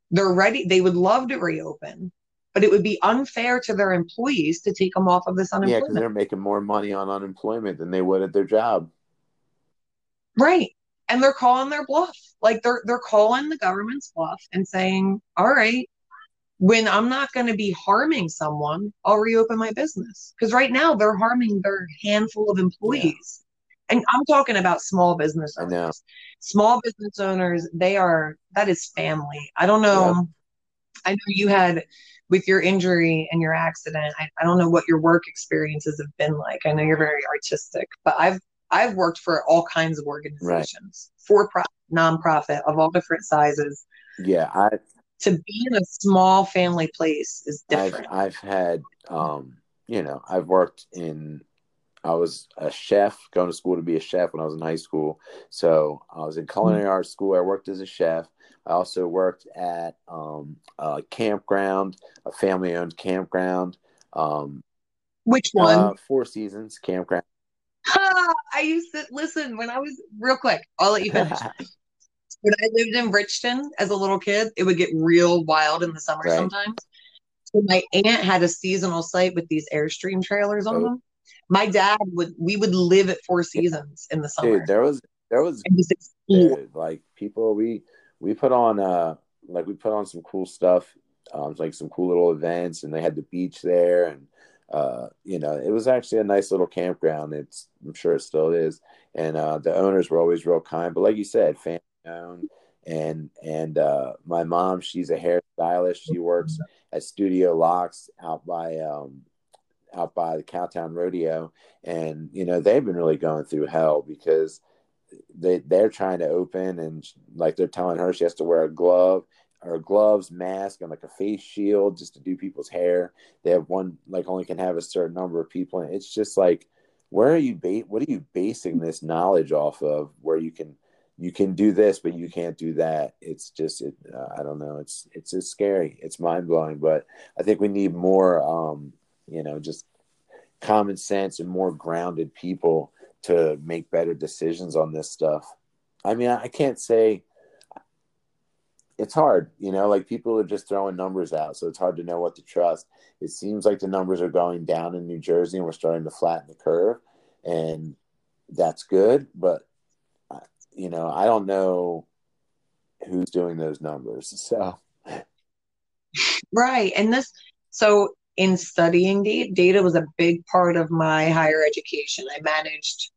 They're ready, they would love to reopen, but it would be unfair to their employees to take them off of this unemployment. Yeah, because they're making more money on unemployment than they would at their job. Right and they're calling their bluff. Like they're they're calling the government's bluff and saying, "All right, when I'm not going to be harming someone, I'll reopen my business." Because right now they're harming their handful of employees. Yeah. And I'm talking about small business owners. Small business owners, they are that is family. I don't know. Yeah. I know you had with your injury and your accident. I, I don't know what your work experiences have been like. I know you're very artistic, but I've I've worked for all kinds of organizations, right. for profit, nonprofit of all different sizes. Yeah, I to be in a small family place is different. I've, I've had, um, you know, I've worked in. I was a chef, going to school to be a chef when I was in high school. So I was in culinary mm-hmm. arts school. I worked as a chef. I also worked at um, a campground, a family-owned campground. Um, Which one? Uh, Four Seasons Campground I used to listen when I was real quick. I'll let you finish. when I lived in Bridgeton as a little kid, it would get real wild in the summer right. sometimes. So my aunt had a seasonal site with these Airstream trailers on oh. them. My dad would we would live at Four Seasons in the summer. Dude, there was there was dude, like people we we put on uh like we put on some cool stuff, um like some cool little events and they had the beach there and uh, you know, it was actually a nice little campground. It's, I'm sure it still is. And uh, the owners were always real kind. But like you said, family owned. And and uh, my mom, she's a hairstylist. She works at Studio Locks out by um, out by the Cowtown Rodeo. And you know, they've been really going through hell because they they're trying to open and like they're telling her she has to wear a glove or gloves, mask, and like a face shield just to do people's hair. They have one like only can have a certain number of people, and it's just like, where are you? Ba- what are you basing this knowledge off of? Where you can you can do this, but you can't do that. It's just it. Uh, I don't know. It's it's it's scary. It's mind blowing. But I think we need more. Um, you know, just common sense and more grounded people to make better decisions on this stuff. I mean, I can't say it's hard, you know, like people are just throwing numbers out, so it's hard to know what to trust. It seems like the numbers are going down in New Jersey and we're starting to flatten the curve, and that's good, but uh, you know, I don't know who's doing those numbers. So Right. And this so in studying data, data was a big part of my higher education. I managed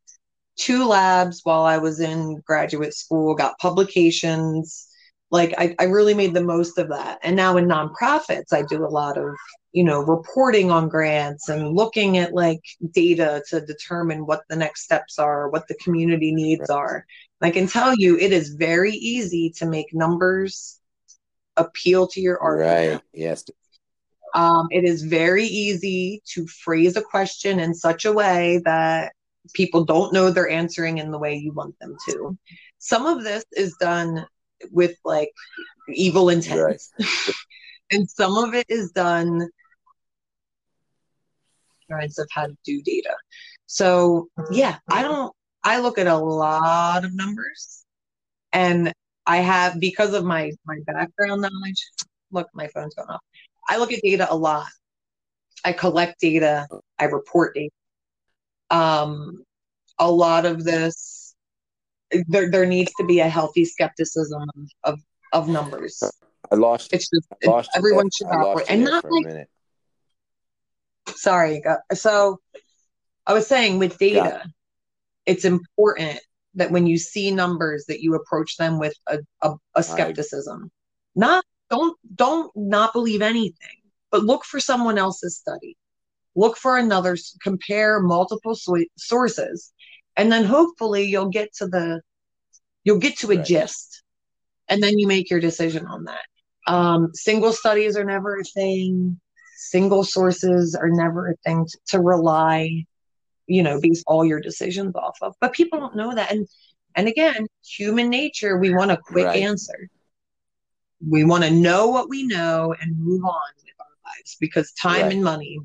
two labs while I was in graduate school, got publications. Like I, I really made the most of that. And now in nonprofits, I do a lot of, you know, reporting on grants and looking at like data to determine what the next steps are, what the community needs are. I can tell you it is very easy to make numbers appeal to your argument. Right. Yes. Um, it is very easy to phrase a question in such a way that people don't know they're answering in the way you want them to. Some of this is done with like evil intent, right. and some of it is done parents of how to do data. So yeah, I don't. I look at a lot of numbers, and I have because of my my background knowledge. Look, my phone's going off. I look at data a lot. I collect data. I report data. Um, a lot of this, there, there needs to be a healthy skepticism of of numbers. I lost. It's just I lost everyone should operate, and not like. Sorry, so I was saying with data, it's important that when you see numbers that you approach them with a, a, a skepticism. I, not don't don't not believe anything, but look for someone else's study. Look for another compare multiple sources and then hopefully you'll get to the you'll get to a right. gist and then you make your decision on that um, single studies are never a thing single sources are never a thing to, to rely you know base all your decisions off of but people don't know that and and again human nature we want a quick right. answer we want to know what we know and move on with our lives because time right. and money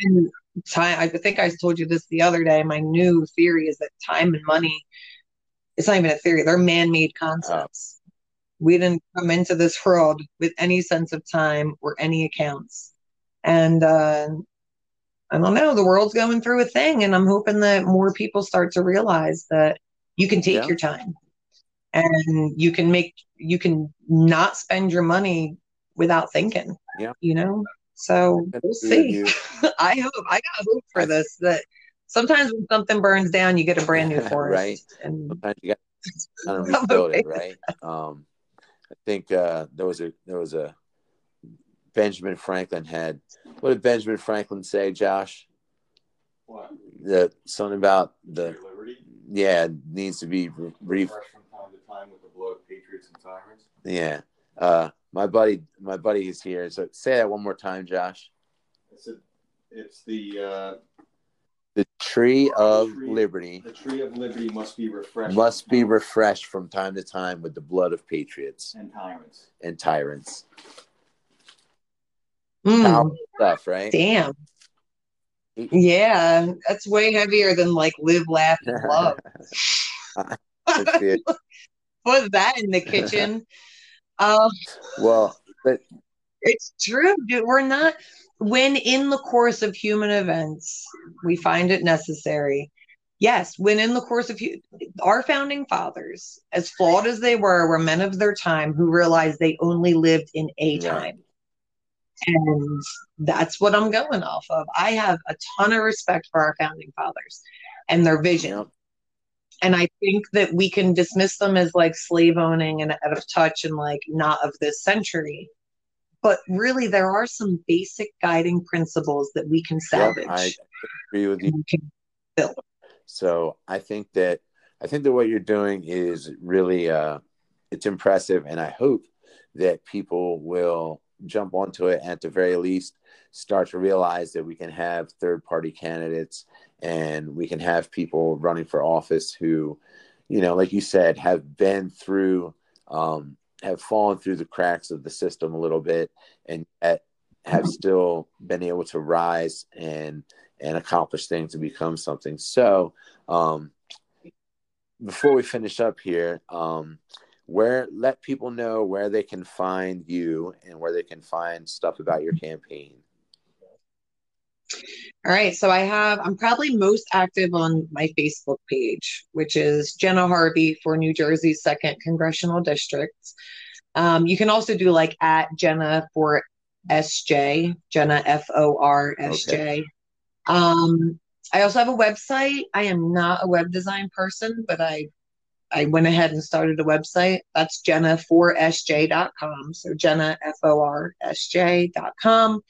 and time i think i told you this the other day my new theory is that time and money it's not even a theory they're man-made concepts oh. we didn't come into this world with any sense of time or any accounts and uh i don't know the world's going through a thing and i'm hoping that more people start to realize that you can take yeah. your time and you can make you can not spend your money without thinking yeah you know so we'll see. I hope I got hope for this that sometimes when something burns down, you get a brand new forest. right. And sometimes you got to rebuild it, right? Um, I think uh, there was a there was a Benjamin Franklin had. What did Benjamin Franklin say, Josh? What? The something about the yeah needs to be re- re- from time to time with the blood of patriots and tyrants. Yeah. Uh, my buddy, my buddy is here. So say that one more time, Josh. It's a, it's the uh, the tree of the tree, liberty. The tree of liberty must be refreshed. Must be refreshed from time to time with the blood of patriots and tyrants. And tyrants. Mm. stuff, right? Damn. Yeah, that's way heavier than like live, laugh, and love. Put that in the kitchen. Um, well, but it's true, dude. We're not when in the course of human events we find it necessary. Yes, when in the course of our founding fathers, as flawed as they were, were men of their time who realized they only lived in a time. And that's what I'm going off of. I have a ton of respect for our founding fathers and their vision. And I think that we can dismiss them as like slave owning and out of touch and like not of this century. But really, there are some basic guiding principles that we can salvage. Yep, I agree with you. So I think that I think that what you're doing is really uh, it's impressive, and I hope that people will jump onto it. At the very least, start to realize that we can have third party candidates and we can have people running for office who, you know, like you said, have been through, um, have fallen through the cracks of the system a little bit and yet have still been able to rise and and accomplish things and become something. So, um, before we finish up here, um, where let people know where they can find you and where they can find stuff about your campaign. All right. So I have, I'm probably most active on my Facebook page, which is Jenna Harvey for New Jersey's second congressional district. Um, you can also do like at Jenna for SJ, Jenna F O R S J. Um, I also have a website. I am not a web design person, but I I went ahead and started a website. That's jennaforsj.com. So Jenna F O R S J.com.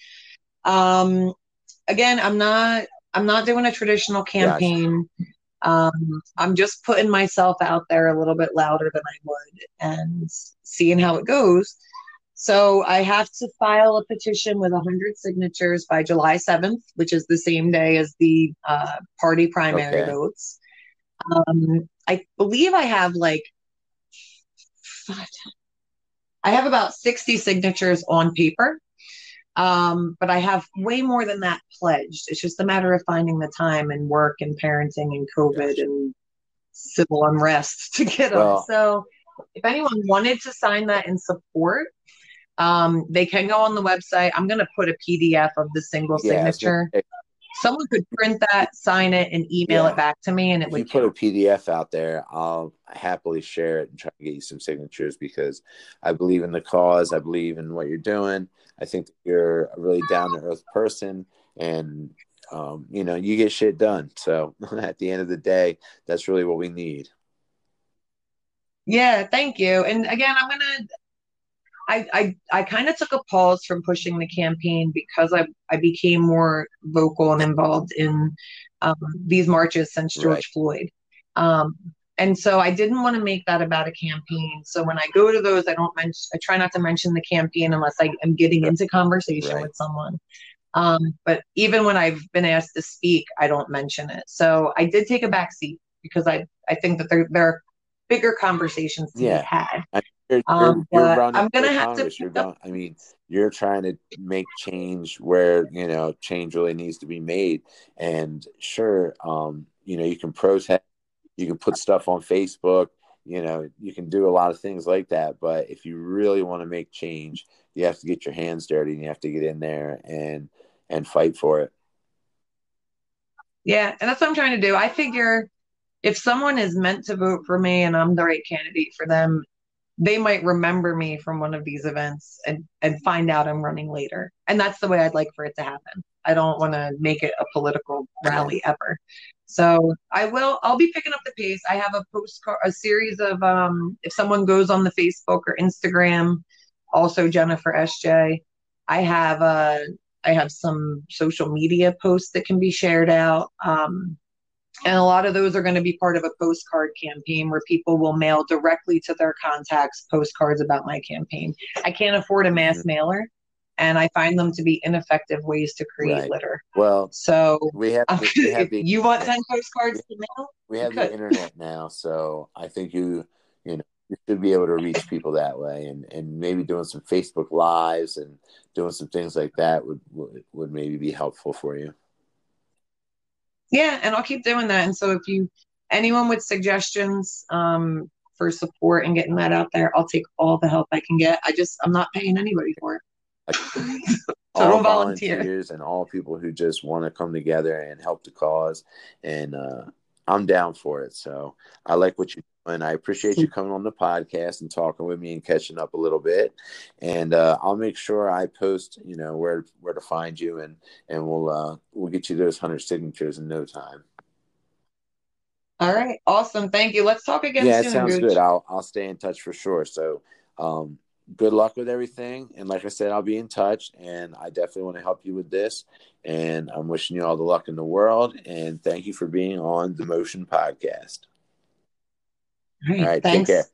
Um again, I'm not I'm not doing a traditional campaign. Um, I'm just putting myself out there a little bit louder than I would and seeing how it goes. So I have to file a petition with 100 signatures by July 7th, which is the same day as the uh, party primary Okay. votes. Um, I believe I have like, I have about 60 signatures on paper. Um, but I have way more than that pledged. It's just a matter of finding the time and work and parenting and COVID Gotcha. and civil unrest to get them. Well- So if anyone wanted to sign that in support, um, they can go on the website. I'm going to put a PDF of the single Yeah, signature. Someone could print that, sign it, and email Yeah. it back to me, and it if you would put a. PDF out there, I'll happily share it and try to get you some signatures because I believe in the cause. I believe in what you're doing. I think that you're a really down to earth person, and um, you know you get shit done. So at the end of the day, that's really what we need. Yeah, thank you. And again, I'm gonna. I I I kind of took a pause from pushing the campaign because I I became more vocal and involved in um, these marches since George Right. Floyd. Um, and so I didn't want to make that about a campaign. So when I go to those, I don't mention. I try not to mention the campaign unless I am getting into conversation Right. with someone. Um, but even when I've been asked to speak, I don't mention it. So I did take a back seat because I I think that there there are bigger conversations to Yeah. be had. You're, Um, you're, I'm gonna for have to Congress. You're going. I mean, you're trying to make change where you know change really needs to be made. And sure, um, you know, you can protest, you can put stuff on Facebook. You know, you can do a lot of things like that. But if you really want to make change, you have to get your hands dirty and you have to get in there and and fight for it. Yeah, and that's what I'm trying to do. I figure if someone is meant to vote for me and I'm the right candidate for them, they might remember me from one of these events and and find out I'm running later. And that's the way I'd like for it to happen. I don't want to make it a political rally ever. So I will I'll be picking up the pace. I have a postcard a series of um if someone goes on the Facebook or Instagram, also Jenna for SJ, I have a. I have some social media posts that can be shared out. Um, and a lot of those are going to be part of a postcard campaign where people will mail directly to their contacts postcards about my campaign. I can't afford a mass Mhm. mailer, and I find them to be ineffective ways to create Right. litter. Well, So we have I'm we have the you want 10 postcards to mail, we have the internet now, so I think you you know you should be able to reach people that way, and and maybe doing some Facebook lives and doing some things like that would would, would maybe be helpful for you. Yeah, and I'll keep doing that. And so if you anyone with suggestions um, for support and getting that out there, I'll take all the help I can get. I just I'm not paying anybody for it. Total all volunteer. volunteers and all people who just want to come together and help the cause, and uh, I'm down for it. So I like what you're doing. I appreciate you coming on the podcast and talking with me and catching up a little bit. And uh, I'll make sure I post, you know, where where to find you, and and we'll uh, we'll get you those hundred signatures in no time. All right, awesome. Thank you. Let's talk again yeah, soon, sounds Gooch. good. I'll I'll stay in touch for sure. So, um, good luck with everything. And like I said, I'll be in touch. And I definitely want to help you with this. And I'm wishing you all the luck in the world. And thank you for being on the Motion Podcast. All right, All right, take care.